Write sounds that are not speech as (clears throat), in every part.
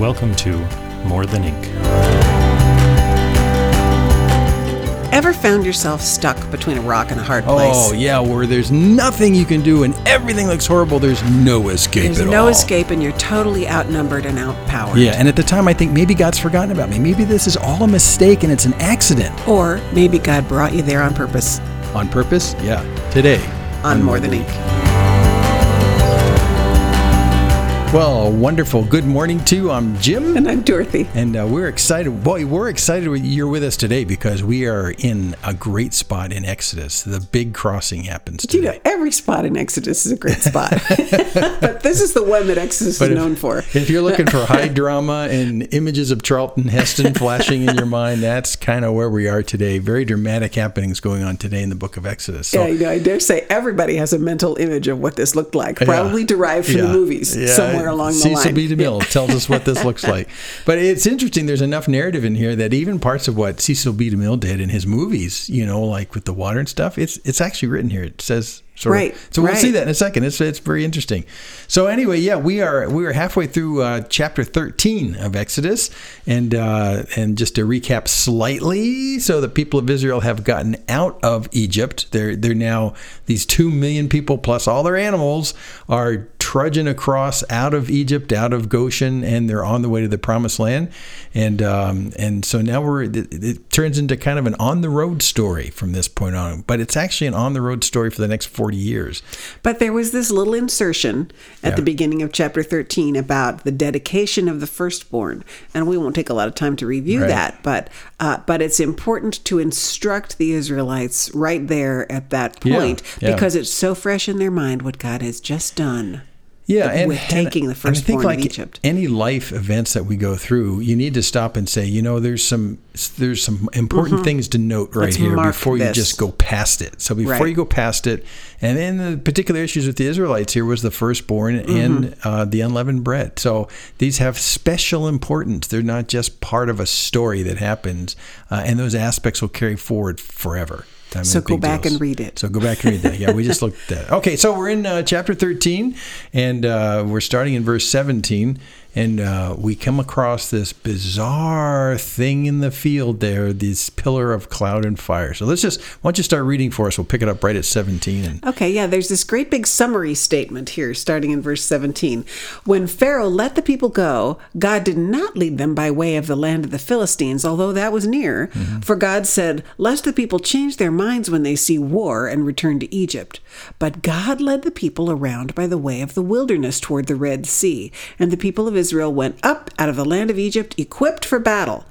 Welcome to More Than Ink. Ever found yourself stuck between a rock and a hard place? Oh yeah, where there's nothing you can do and everything looks horrible. There's no escape There's at no all. escape, and you're totally outnumbered and outpowered. Yeah, and at the time I think maybe God's forgotten about me. Maybe this is all a mistake and it's an accident. Or maybe God brought you there on purpose. On purpose? Yeah. Today. On More Than Ink. Well, wonderful. Good morning to you. I'm Jim. And I'm Dorothy. And uh, we're excited. Boy, we're excited you're with us today because we are in a great spot in Exodus. The big crossing happens You know, every spot in Exodus is a great spot. (laughs) but this is the one that Exodus But is if- known for. If you're looking for (laughs) high drama and images of Charlton Heston flashing in your mind, that's kind of where we are today. Very dramatic happenings going on today in the book of Exodus. So, yeah, you know, I dare say everybody has a mental image of what this looked like, probably derived from Yeah. the movies Yeah. somewhere along the Cecil line. B. DeMille tells us what this looks like. (laughs) But it's interesting. There's enough narrative in here that even parts of what Cecil B. DeMille did in his movies, you know, like with the water and stuff, it's it's actually written here. It says sort Right, of. So we'll right. see that in a second. It's it's very interesting. So anyway, yeah, we are we are halfway through uh, chapter 13 of Exodus, and uh, and just to recap slightly, so the people of Israel have gotten out of Egypt. They're they're now these two million people plus all their animals are trudging across out of Egypt, out of Goshen, and they're on the way to the Promised Land. And um, and so now we're it, it turns into kind of an on the road story from this point on. But it's actually an on the road story for the next forty years. But there was this little insertion at Yeah. the beginning of chapter 13 about the dedication of the firstborn. And we won't take a lot of time to review Right. that, but uh, but it's important to instruct the Israelites right there at that Yeah, point yeah. because it's so fresh in their mind what God has just done. Yeah, and with taking the and I think firstborn like Egypt. Any life events that we go through, you need to stop and say, you know, there's some there's some important things to note right Let's here before you just go past it. So before Right. you go past it, and then the particular issues with the Israelites here was the firstborn Mm-hmm. and uh, the unleavened bread. So these have special importance. They're not just part of a story that happens, uh, and those aspects will carry forward forever. Mean, So go back deals. and read it. So go back and read that. Yeah, we just looked at that. Okay, so we're in uh, chapter 13, and uh, we're starting in verse 17, and uh, we come across this bizarre thing in the field there, this pillar of cloud and fire. So let's just, why don't you start reading for us? We'll pick it up right at 17. And Okay, yeah, there's this great big summary statement here, starting in verse 17. When Pharaoh let the people go, God did not lead them by way of the land of the Philistines, although that was near. For God said, Lest the people change their minds when they see war and return to Egypt. But God led the people around by the way of the wilderness toward the Red Sea, and the people of Israel went up out of the land of Egypt equipped for battle.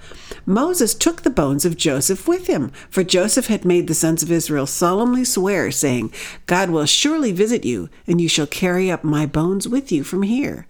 Moses took the bones of Joseph with him, for Joseph had made the sons of Israel solemnly swear, saying, God will surely visit you, and you shall carry up my bones with you from here.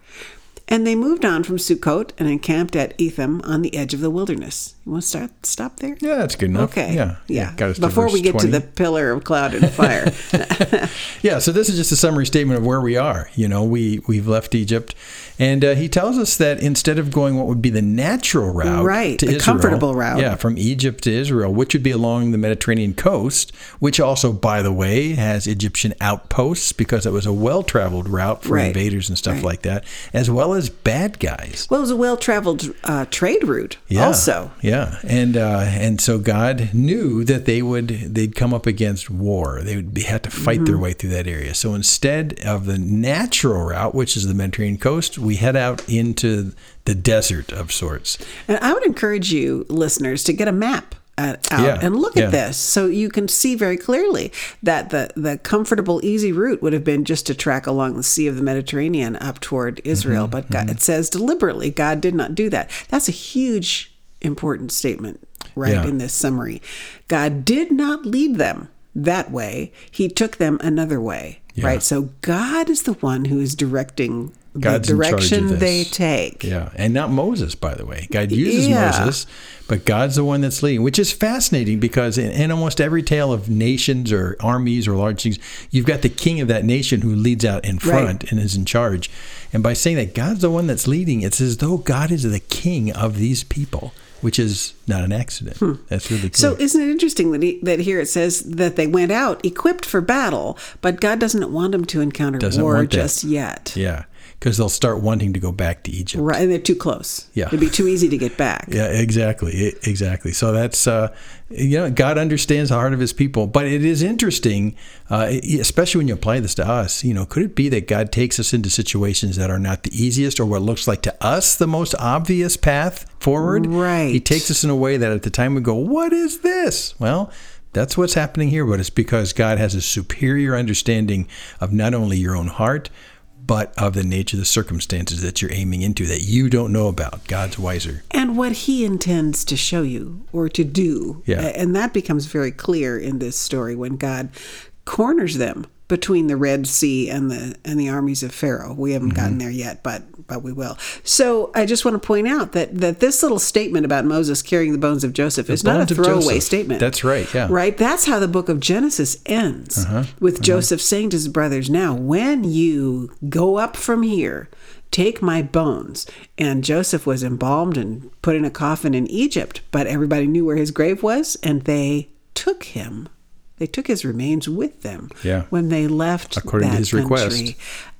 And they moved on from Sukkot and encamped at Etham on the edge of the wilderness. You want to start stop there? yeah, that's good enough. Okay. Yeah. Yeah. Before we get 20. to the pillar of cloud and fire. (laughs) Yeah, so this is just a summary statement of where we are. You know, we we've left Egypt, and uh, he tells us that instead of going what would be the natural route, Right, the Israel, comfortable route. yeah, from Egypt to Israel, which would be along the Mediterranean coast, which also, by the way, has Egyptian outposts because it was a well-traveled route for Right, invaders and stuff right. like that, as well as bad guys. well, it was a well traveled uh, trade route Yeah, also. yeah, and uh, and so God knew that they would they'd come up against war. They would be, had to fight Mm-hmm. their way through that area. So instead of the natural route, which is the Mediterranean coast, we head out into the desert of sorts. And I would encourage you, listeners, to get a map out Yeah, and look yeah. at this so you can see very clearly that the, the comfortable, easy route would have been just to track along the Sea of the Mediterranean up toward Israel. Mm-hmm, but God, it says deliberately, God did not do that. That's a huge, important statement right Yeah. in this summary. God did not lead them that way, He took them another way. Yeah. Right. So God is the one who is directing God's the in charge of direction they take. Yeah, and not Moses, by the way. God uses Yeah. Moses, but God's the one that's leading, which is fascinating because in, in almost every tale of nations or armies or large things, you've got the king of that nation who leads out in front and is in charge. And by saying that God's the one that's leading, it's as though God is the king of these people, which is not an accident. That's really cool. Hmm. So isn't it interesting that he, that here it says that they went out equipped for battle, but God doesn't want them to encounter Doesn't war just yet. yeah, because they'll start wanting to go back to Egypt. Right, and they're too close. Yeah. it'd be too easy to get back. Yeah, exactly, exactly. So that's uh, you know, God understands the heart of His people. But it is interesting, uh, especially when you apply this to us. You know, could it be that God takes us into situations that are not the easiest, or what looks like to us the most obvious path forward? Right. He takes us in a way that at the time we go, "What is this?" Well. That's what's happening here, but it's because God has a superior understanding of not only your own heart, but of the nature of the circumstances that you're aiming into that you don't know about. God's wiser. and what he intends to show you or to do. Yeah. And that becomes very clear in this story when God corners them between the Red Sea and the and the armies of Pharaoh. We haven't Mm-hmm. gotten there yet, but but we will. So I just want to point out that that this little statement about Moses carrying the bones of Joseph is not a throwaway statement. That's right, yeah. Uh-huh, Right? That's how the book of Genesis ends with Joseph saying to his brothers, "Now, when you go up from here, take my bones." And Joseph was embalmed and put in a coffin in Egypt, but everybody knew where his grave was, and they took him. They took his remains with them Yeah. when they left According to that his request.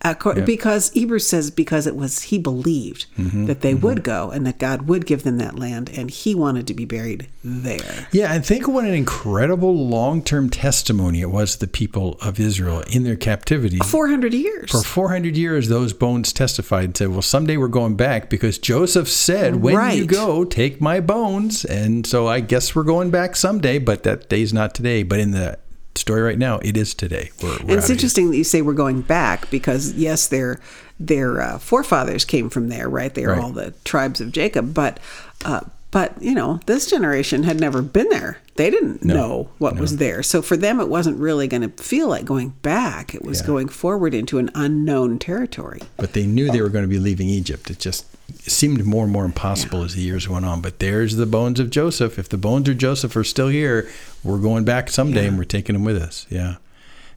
Acco- Because Hebrews says because it was he believed Mm-hmm, that they would go and that God would give them that land, and he wanted to be buried there. Yeah, and think what an incredible long term testimony it was to the people of Israel in their captivity. Four hundred years. For 400 years, those bones testified and said, Well, someday we're going back because Joseph said, When you go, take my bones. And so I guess we're going back someday, but that day's not today. But in the story right now, it is today. We're, we're And it's interesting that you say we're going back because yes, their their uh, forefathers came from there, right? They are Right. all the tribes of Jacob, but uh, but you know this generation had never been there. They didn't know what was there, so for them it wasn't really going to feel like going back. It was Yeah. going forward into an unknown territory. But they knew they were going to be leaving Egypt. It just seemed more and more impossible as the years went on. But there's the bones of Joseph. If the bones of Joseph are still here, we're going back someday and we're taking them with us. Yeah.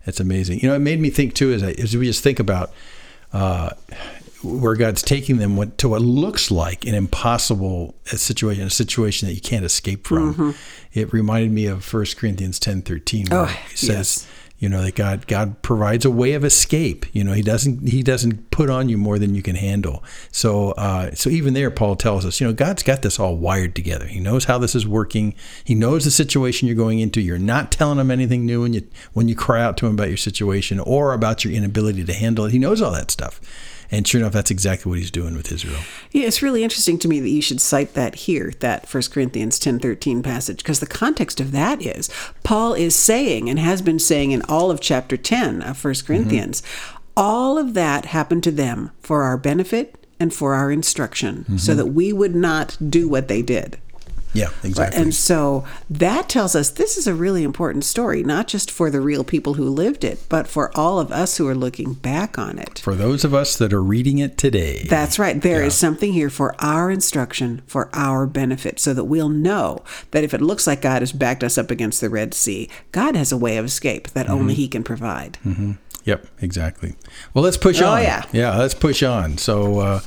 It's amazing. You know, it made me think too, as, I, as we just think about uh, where God's taking them what, to what looks like an impossible uh, situation, a situation that you can't escape from. It reminded me of 1 Corinthians ten thirteen, where Oh, it says, yes. You know that god god provides a way of escape. You know he doesn't he doesn't put on you more than you can handle. So uh, so even there paul tells us you know god's got this all wired together. He knows how this is working. He knows the situation you're going into. You're not telling him anything new when you when you cry out to him about your situation or about your inability to handle it. He knows all that stuff and sure enough that's exactly what he's doing with israel. Yeah, it's really interesting to me that you should cite that here, that 1 Corinthians 10:13 passage, because the context of that is Paul is saying and has been saying in all of chapter 10 of 1 mm-hmm. Corinthians, all of that happened to them for our benefit and for our instruction, mm-hmm. so that we would not do what they did. Yeah exactly And so that tells us this is a really important story, not just for the real people who lived it, but for all of us who are looking back on it. for those of us that are reading it today That's right. There is something here for our instruction, for our benefit, so that we'll know that if it looks like God has backed us up against the Red Sea, God has a way of escape that only He can provide. Yep, exactly. Well, let's push Oh, on. yeah. yeah, let's push on. So, uh,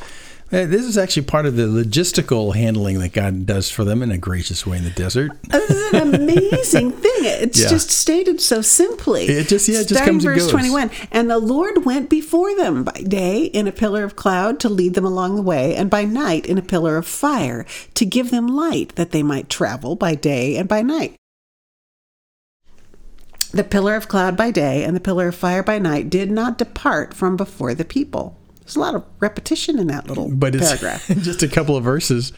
this is actually part of the logistical handling that God does for them in a gracious way in the desert. Uh, this is an amazing (laughs) thing. It's Yeah. just stated so simply. It just- yeah, it just Starting comes and verse goes. 21. And the Lord went before them by day in a pillar of cloud to lead them along the way, and by night in a pillar of fire to give them light that they might travel by day and by night. The pillar of cloud by day and the pillar of fire by night did not depart from before the people. There's a lot of repetition in that little But it's paragraph. (laughs) just a couple of verses.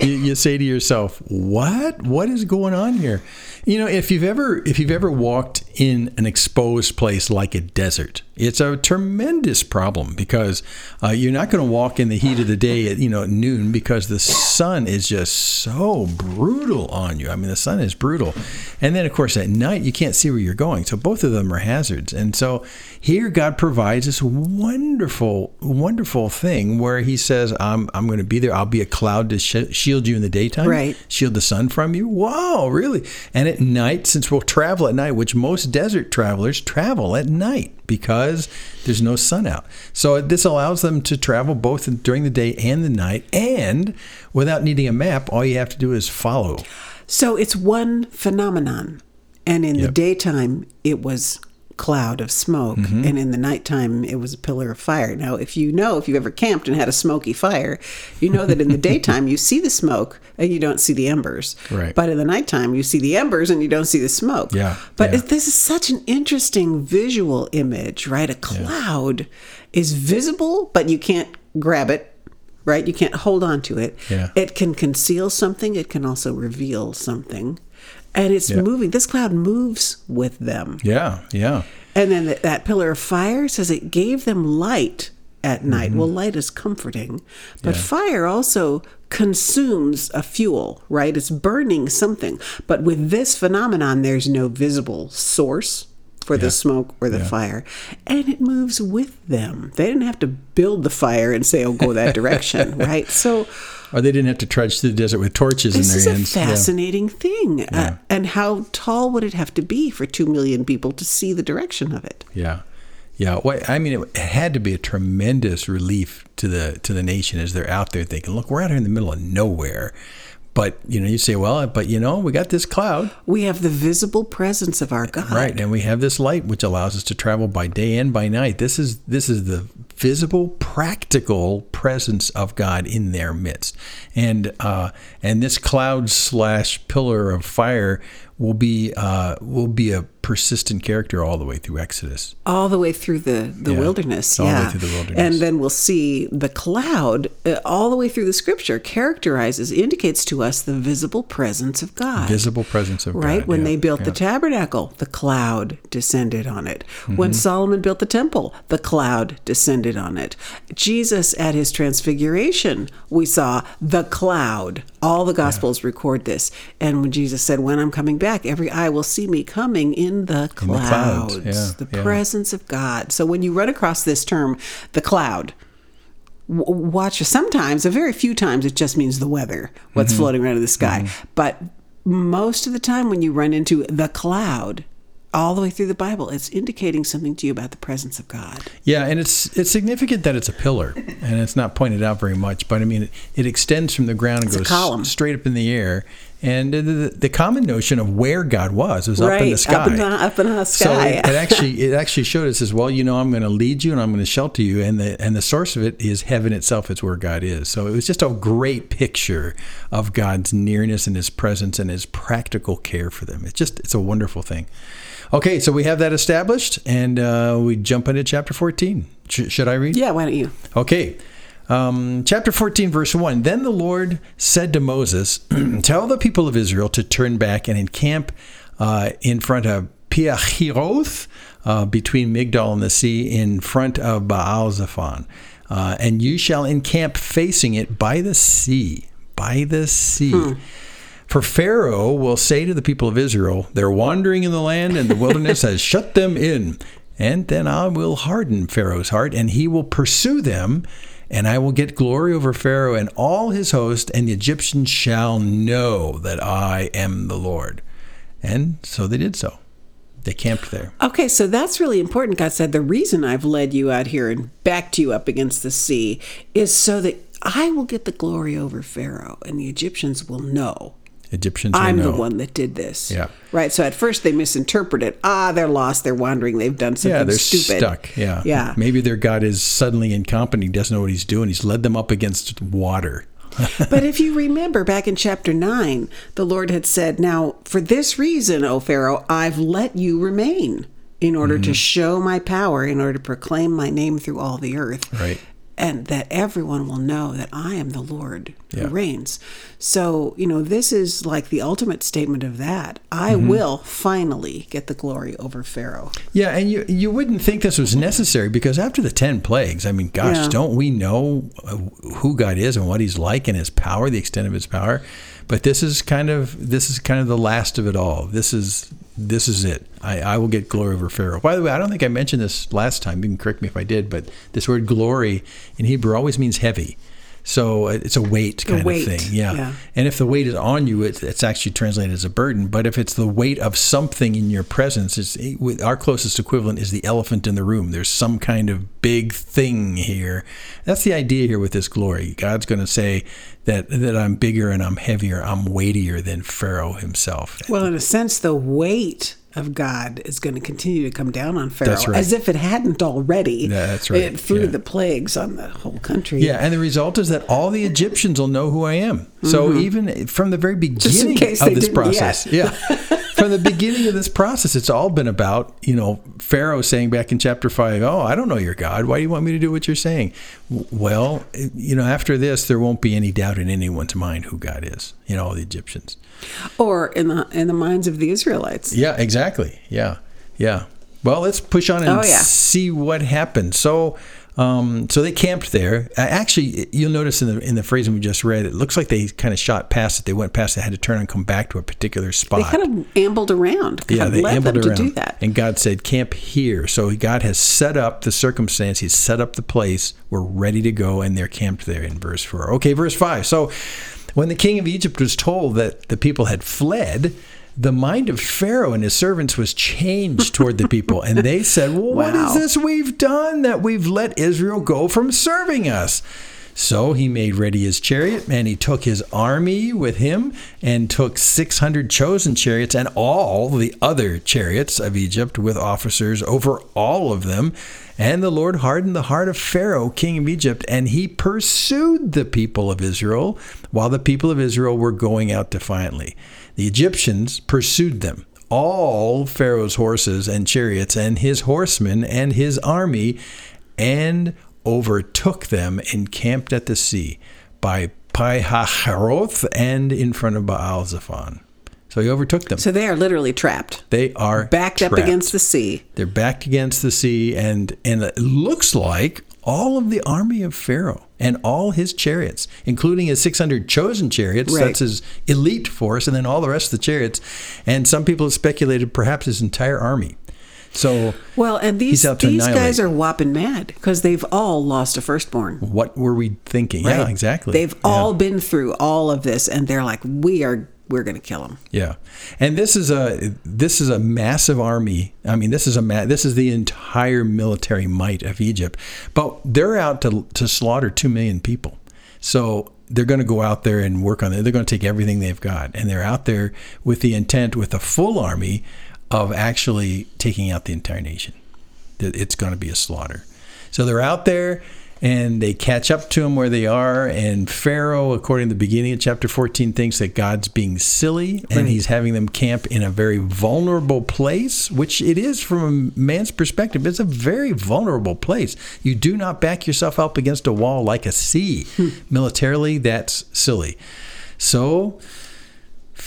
you, you say to yourself, "What? What is going on here?" You know, if you've ever if you've ever walked in an exposed place like a desert, it's a tremendous problem because uh, you're not going to walk in the heat of the day at you know at noon because the sun is just so brutal on you. I mean, the sun is brutal, and then of course at night you can't see where you're going. So both of them are hazards. And so here God provides this wonderful, wonderful thing where He says, "I'm I'm going to be there. I'll be a cloud to sh- shield you in the daytime, Right. shield the sun from you." Wow, really? And at night, since we'll travel at night, which most desert travelers travel at night because there's no sun out. So this allows them to travel both during the day and the night, and without needing a map, all you have to do is follow. So it's one phenomenon. And in the daytime, it was cloud of smoke. Mm-hmm. And in the nighttime, it was a pillar of fire. Now, if you know, if you've ever camped and had a smoky fire, you know that in the (laughs) daytime, you see the smoke and you don't see the embers. Right. But in the nighttime, you see the embers and you don't see the smoke. Yeah, But yeah. it- this is such an interesting visual image, right? A cloud is visible, but you can't grab it. Right? You can't hold on to it. Yeah. It can conceal something, it can also reveal something. And it's Yeah. moving. This cloud moves with them. Yeah, yeah. And then that, that pillar of fire says it gave them light at night. Mm-hmm. Well, light is comforting, but fire also consumes a fuel, right? It's burning something. But with this phenomenon, there's no visible source for the smoke or the Yeah. fire, and it moves with them. They didn't have to build the fire and say, "Oh, go that (laughs) direction," right? So Or they didn't have to trudge through the desert with torches this in is their a hands. Yeah. fascinating thing. Uh, and how tall would it have to be for two million people to see the direction of it? Yeah, yeah. Well, I mean, it had to be a tremendous relief to the to the nation as they're out there thinking, "Look, we're out here in the middle of nowhere." But you know, you say, "Well, but you know, we got this cloud, We have the visible presence of our God. right? And we have this light, which allows us to travel by day and by night. This is this is the visible, practical presence of God in their midst, and uh, and this cloud slash pillar of fire will be uh, will be a persistent character all the way through Exodus. All the way through the, the Yeah. wilderness. All the way yeah. through the wilderness. And then we'll see the cloud uh, all the way through the scripture characterizes, indicates to us the visible presence of God. visible presence of Right? God. Right when yeah, they built yeah. the tabernacle, the cloud descended on it. Mm-hmm. When Solomon built the temple, the cloud descended on it. Jesus at his transfiguration, we saw the cloud. All the gospels record this. And when Jesus said, When I'm coming back, every eye will see me coming in the clouds. clouds, yeah, the yeah. presence of God. So when you run across this term, the cloud, watch sometimes a very few times it just means the weather what's Mm-hmm. floating around in the sky but most of the time when you run into the cloud all the way through the bible it's indicating something to you about the presence of god Yeah, and it's it's significant that it's a pillar, and it's not pointed out very much. But I mean, it, it extends from the ground and It's goes column. straight up in the air. And the, the, the common notion of where God was was up in Right, the up sky. in the- up in the So sky. it, it actually it actually showed us as well. You know, I'm going to lead you and I'm going to shelter you, and the and the source of it is heaven itself. It's where God is. So it was just a great picture of God's nearness and His presence and His practical care for them. It's just it's a wonderful thing. Okay, so we have that established, and uh, we jump into chapter 14. Sh- should I read? yeah why don't you Okay. Um, chapter 14, verse 1. Then the Lord said to Moses, (clears throat) Tell the people of Israel to turn back and encamp uh, in front of Pi-hahiroth, uh, between Migdal and the sea, in front of Baal Zephon. Uh, and you shall encamp facing it by the sea. By the sea. For Pharaoh will say to the people of Israel, They're wandering in the land, and the wilderness has shut them in. And then I will harden Pharaoh's heart, and he will pursue them, and I will get glory over Pharaoh and all his host, and the Egyptians shall know that I am the Lord. And so they did so. They camped there. Okay, so that's really important. God said, The reason I've led you out here and backed you up against the sea is so that I will get the glory over Pharaoh and the Egyptians will know Egyptians I'm the one that did this. Yeah. Right. So at first they misinterpret it. Ah, they're lost. They're wandering. They've done something Yeah, they're stupid. stuck. Yeah. Yeah. Maybe their God is suddenly incompetent. He doesn't know what he's doing. He's led them up against water. (laughs) but if you remember back in chapter 9, the Lord had said, Now, for this reason, O Pharaoh, I've let you remain in order Mm-hmm. to show my power, in order to proclaim my name through all the earth. Right. And that everyone will know that I am the Lord who Yeah. reigns. So, you know, this is like the ultimate statement of that. I Mm-hmm. will finally get the glory over Pharaoh. Yeah, and you you wouldn't think this was necessary because after the ten plagues, I mean, gosh, Yeah. don't we know uh, who God is and what He's like and His power, the extent of His power? But this is kind of this is kind of the last of it all. This is this is it. I, I will get glory over Pharaoh. By the way, I don't think I mentioned this last time. You can correct me if I did, but this word glory in Hebrew always means heavy. So it's a weight kind weight, of thing. Yeah. yeah. And if the weight is on you, it's, it's actually translated as a burden. But if it's the weight of something in your presence, it's our closest equivalent is the elephant in the room. There's some kind of big thing here. That's the idea here with this glory. God's going to say that that I'm bigger and I'm heavier, I'm weightier than Pharaoh himself. Well, in a sense, the weight of God is going to continue to come down on Pharaoh right. as if it hadn't already. Yeah, that's right. It threw Yeah. the plagues on the whole country. Yeah, and the result is that all the Egyptians will know who I am. So mm-hmm. even from the very beginning of this didn't yet. process, yeah, (laughs) from the beginning of this process, it's all been about you know Pharaoh saying back in chapter five, "Oh, I don't know your God. Why do you want me to do what you're saying?" Well, you know, after this, there won't be any doubt in anyone's mind who God is. You know, all the Egyptians. Or in the in the minds of the Israelites. Yeah, exactly. Yeah, yeah. Well, let's push on and Oh, yeah. see what happened. So, um, so they camped there. Actually, you'll notice in the in the phrasing we just read, it looks like they kind of shot past it. They went past. It, they had to turn and come back to a particular spot. They kind of ambled around. God yeah, they ambled them around. to do that. And God said, "Camp here." So God has set up the circumstance. He's set up the place. We're ready to go, and they're camped there in verse four. Okay, verse five. So when the king of Egypt was told that the people had fled. The mind of Pharaoh and his servants was changed toward the people, and they said, Well, what Wow. is this we've done that we've let Israel go from serving us? So he made ready his chariot, and he took his army with him, and took 600 chosen chariots, and all the other chariots of Egypt with officers over all of them. And the Lord hardened the heart of Pharaoh, king of Egypt, and he pursued the people of Israel, while the people of Israel were going out defiantly. The Egyptians pursued them all Pharaoh's horses and chariots and his horsemen and his army and overtook them and camped at the sea by Pi-hahiroth and in front of Baal Zephon. So he overtook them. So they are literally trapped, they are backed up against the sea. They're backed against the sea, and and it looks like all of the army of Pharaoh and all his chariots, including his 600 chosen chariots, Right. that's his elite force, and then all the rest of the chariots. And some people have speculated perhaps his entire army. So Well, and these He's out to these guys are whopping mad because they've all lost a firstborn. what were we thinking? Yeah, exactly. They've Yeah. all been through all of this, and they're like, "We are, we're going to kill them. Yeah, and this is a this is a massive army. I mean, this is a ma- this is the entire military might of Egypt, but they're out to to slaughter two million people. So they're going to go out there and work on it. They're going to take everything they've got, and they're out there with the intent, with a full army, of actually taking out the entire nation. It's going to be a slaughter. So they're out there and they catch up to them where they are. And Pharaoh, according to the beginning of chapter 14, thinks that God's being silly and Right. he's having them camp in a very vulnerable place, which it is from a man's perspective. It's a very vulnerable place. You do not back yourself up against a wall like a sea. Hmm. Militarily, that's silly. So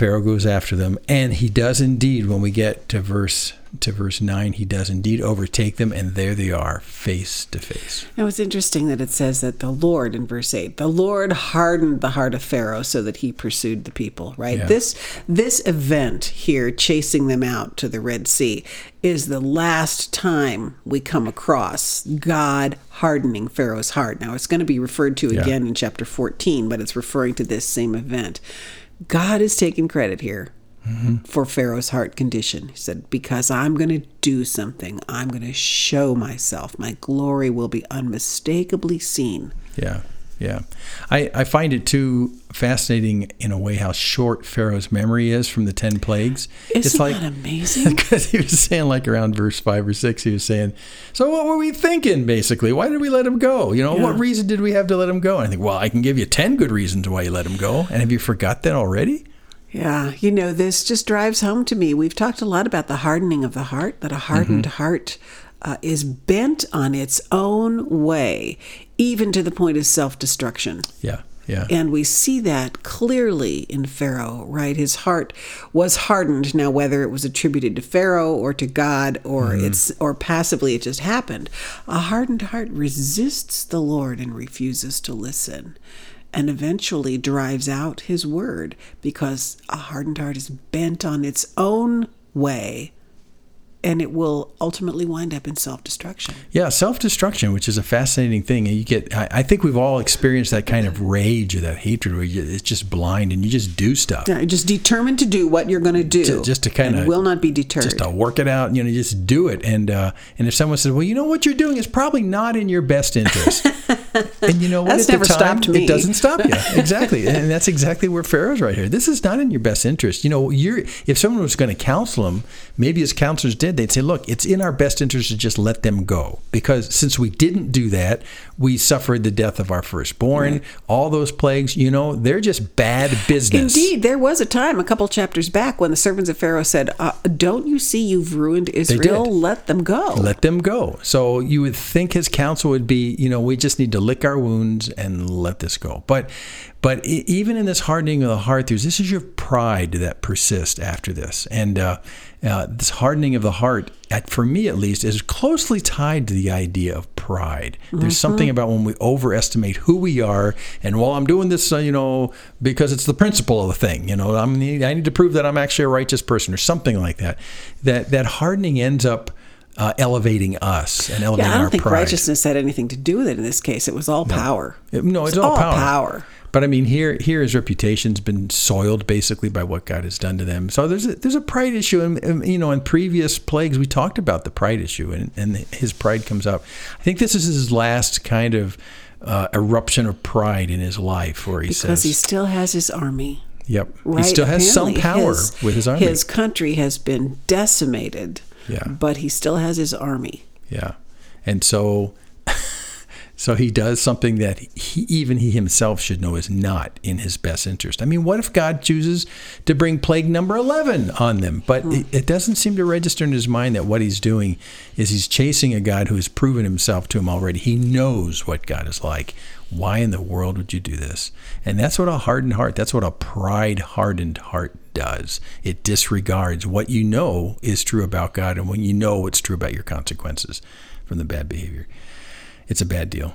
Pharaoh goes after them, and he does indeed. When we get to verse to verse nine, he does indeed overtake them, and there they are, face to face. Now it's interesting that it says that the Lord in verse eight, the Lord hardened the heart of Pharaoh so that he pursued the people. Right. Yeah. This this event here, chasing them out to the Red Sea, is the last time we come across God hardening Pharaoh's heart. Now it's going to be referred to Yeah. again in chapter fourteen, but it's referring to this same event. God is taking credit here. For Pharaoh's heart condition. He said, Because I'm going to do something, I'm going to show myself. My glory will be unmistakably seen. Yeah, yeah. I, I find it too fascinating in a way how short Pharaoh's memory is from the ten plagues. Isn't that amazing? (laughs) because he was saying like around verse five or six, he was saying, "So what were we thinking? Basically, why did we let him go? You know, what reason did we have to let him go?" And I think, well, I can give you ten good reasons why you let him go. And have you forgot that already? Yeah, you know, this just drives home to me. We've talked a lot about the hardening of the heart, that a hardened heart uh, is bent on its own way, even to the point of self destruction. Yeah. Yeah. And we see that clearly in Pharaoh, right? His heart was hardened. Now, whether it was attributed to Pharaoh or to God or Mm-hmm. it's or passively it just happened, a hardened heart resists the Lord and refuses to listen. And eventually drives out his word because a hardened heart is bent on its own way and it will ultimately wind up in self destruction. Yeah, self destruction, which is a fascinating thing, and you get. I, I think we've all experienced that kind of rage or that hatred, where you, it's just blind and you just do stuff. Yeah, just determined to do what you're going to do. To- just to kinda- will not be deterred. just to work it out, you know, just do it. And uh, and if someone says, "Well, you know what you're doing is probably not in your best interest," (laughs) and you know what, That's at never the time, stopped me. it doesn't stop you. (laughs) Exactly, and that's exactly where Pharaoh's right here. This is not in your best interest. You know, you're if someone was going to counsel him, maybe as counselors did, they'd say, "Look, it's in our best interest to just let them go because since we didn't do that, we suffered the death of our firstborn. All those plagues, you know, they're just bad business." Indeed, there was a time a couple chapters back when the servants of Pharaoh said, uh, "Don't you see you've ruined Israel? Let them go." let them go. So you would think his counsel would be, you know, we just need to lick our wounds and let this go. But, but even in this hardening of the heart, there's this is your pride that persists after this, and uh, uh, this hardening of the heart, at, for me at least, is closely tied to the idea of pride. There's something about when we overestimate who we are, and well, I'm doing this, uh, you know, because it's the principle of the thing. You know, I'm I need to prove that I'm actually a righteous person or something like that. That that hardening ends up uh, elevating us and elevating yeah, I don't our think pride. righteousness had anything to do with it in this case. It was all power. It- no, it's, It's all, all power. power. But I mean, here, here his reputation's been soiled basically by what God has done to them. So there's a, there's a pride issue, and, and you know, in previous plagues we talked about the pride issue, and, and his pride comes up. I think this is his last kind of uh, eruption of pride in his life, where he Because says, he still has his army. "Yep, Right? he still has some power his- with his army." His country has been decimated. Yeah. But he still has his army. Yeah. And so (laughs) so he does something that he, even he himself should know is not in his best interest. I mean, what if God chooses to bring plague number 11 on them? But hmm. it, it doesn't seem to register in his mind that what he's doing is he's chasing a God who has proven himself to him already. He knows what God is like. Why in the world would you do this? And that's what a hardened heart, that's what a pride hardened heart does. It disregards what you know is true about God and when you know what's true about your consequences from the bad behavior. It's a bad deal.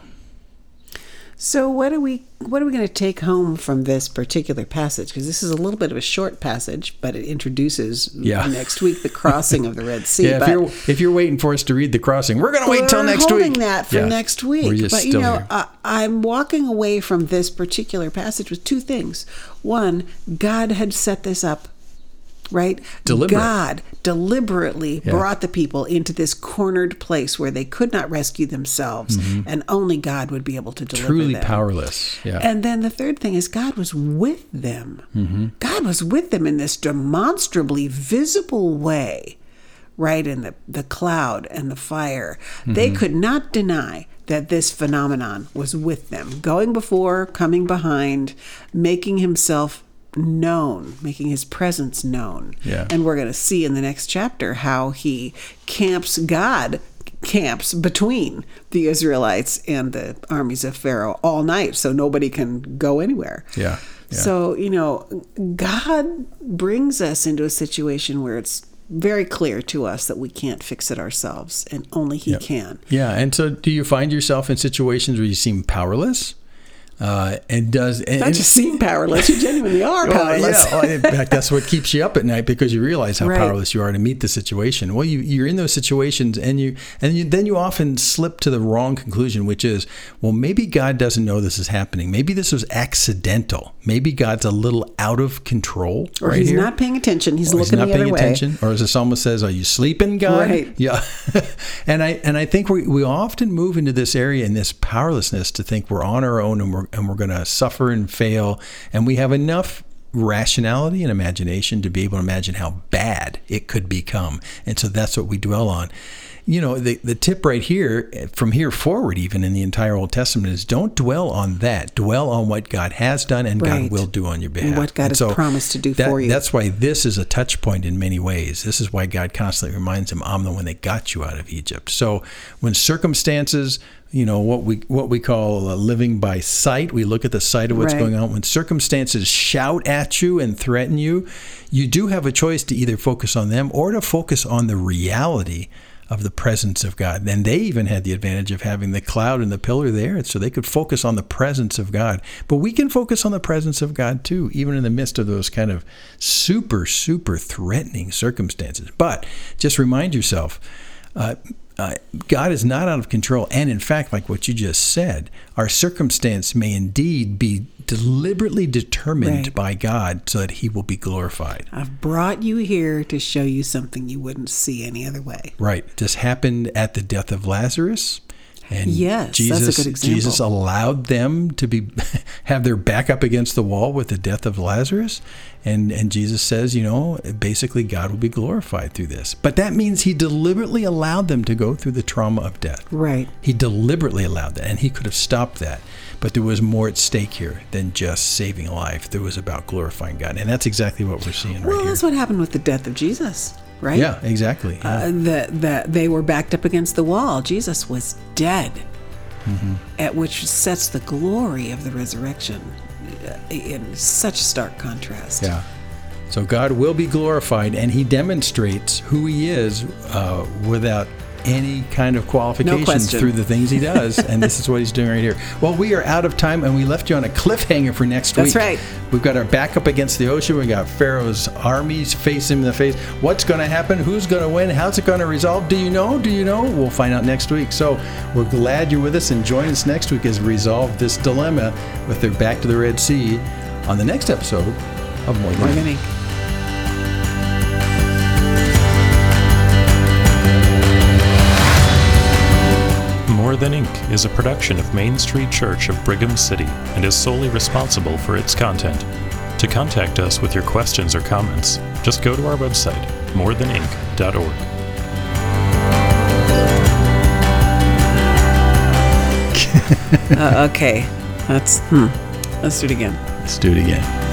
So what are we what are we going to take home from this particular passage? Because this is a little bit of a short passage, but it introduces Yeah. next week the crossing of the Red (laughs) Sea. Yeah, if you're if you're waiting for us to read the crossing, we're gonna wait until next holding week. that for Yeah. next week. But you know, I'm walking away from this particular passage with two things. One, God had set this up. Right? Deliberate. God deliberately Yeah. brought the people into this cornered place where they could not rescue themselves, and only God would be able to deliver Mm-hmm. Truly them. powerless. Yeah. And then the third thing is God was with them. Mm-hmm. God was with them in this demonstrably visible way, right? In the, the cloud and the fire. They Mm-hmm. could not deny that this phenomenon was with them, going before, coming behind, making himself known, making his presence known. Yeah. And we're going to see in the next chapter how he camps God camps between the Israelites and the armies of Pharaoh all night so nobody can go anywhere. Yeah, yeah. So, you know, God brings us into a situation where it's very clear to us that we can't fix it ourselves and only he can. yeah. And so, do you find yourself in situations where you seem powerless? Uh, and does and, Not just seem powerless, you genuinely are Well, (laughs) powerless. yeah, well, in fact, that's what keeps you up at night because you realize how Right. powerless you are to meet the situation. Well, you, you're in those situations, and you and you, then you often slip to the wrong conclusion, which is, well, maybe God doesn't know this is happening. Maybe this was accidental. Maybe God's a little out of control or right he's here. not paying attention. He's Or he's looking not the other paying way. or as the psalmist says, "Are you sleeping, God?" Right. (laughs) Yeah, (laughs) and I and I think we, we often move into this area in this powerlessness to think we're on our own and we're and we're going to suffer and fail, and we have enough rationality and imagination to be able to imagine how bad it could become, and so that's what we dwell on. You know, the the tip right here, eh, from here forward, even in the entire Old Testament, is don't dwell on that. Dwell on what God has done and Right. God will do on your behalf. what God has promised to do that- for you. That's why this is a touch point in many ways. This is why God constantly reminds him, I'm the one that got you out of Egypt. So when circumstances you know what we what we call living by sight. We look at the sight of what's Right. going on. When circumstances shout at you and threaten you, you do have a choice to either focus on them or to focus on the reality of the presence of God. And they even had the advantage of having the cloud and the pillar there, so they could focus on the presence of God. But we can focus on the presence of God too, even in the midst of those kind of super, super threatening circumstances. But just remind yourself. Uh, uh, God is not out of control. And in fact, like what you just said, our circumstance may indeed be deliberately determined Right. by God so that he will be glorified. I've brought you here to show you something you wouldn't see any other way. Right. This happened at the death of Lazarus. And Yes, that's a Jesus, good example. Jesus allowed them to be (laughs) have their back up against the wall with the death of Lazarus. And and Jesus says, you know, basically God will be glorified through this. But that means he deliberately allowed them to go through the trauma of death. Right. He deliberately allowed that, and he could have stopped that. But there was more at stake here than just saving life. There was about glorifying God, and that's exactly what we're seeing Well, right here. Well, that's what happened with the death of Jesus, right? Yeah, exactly. Yeah. Uh, that that they were backed up against the wall. Jesus was dead, Mm-hmm. at which sets the glory of the resurrection uh, in such stark contrast. yeah. So God will be glorified, and He demonstrates who He is uh, without any kind of qualifications question. through the things He does. (laughs) and this is what He's doing right here. Well, we are out of time, and we left you on a cliffhanger for next That's week. That's right. We've got our back up against the ocean. We got Pharaoh's armies facing him in the face. What's going to happen? Who's going to win? How's it going to resolve? Do you know? Do you know? We'll find out next week. So we're glad you're with us and join us next week as we resolve this dilemma with their back to the Red Sea on the next episode of More Than Ink. Than ink. More Than Ink is a production of Main Street Church of Brigham City and is solely responsible for its content. To contact us with your questions or comments, just go to our website, morethanink.org. (laughs) Uh, okay, that's hmm. Let's do it again. Let's do it again.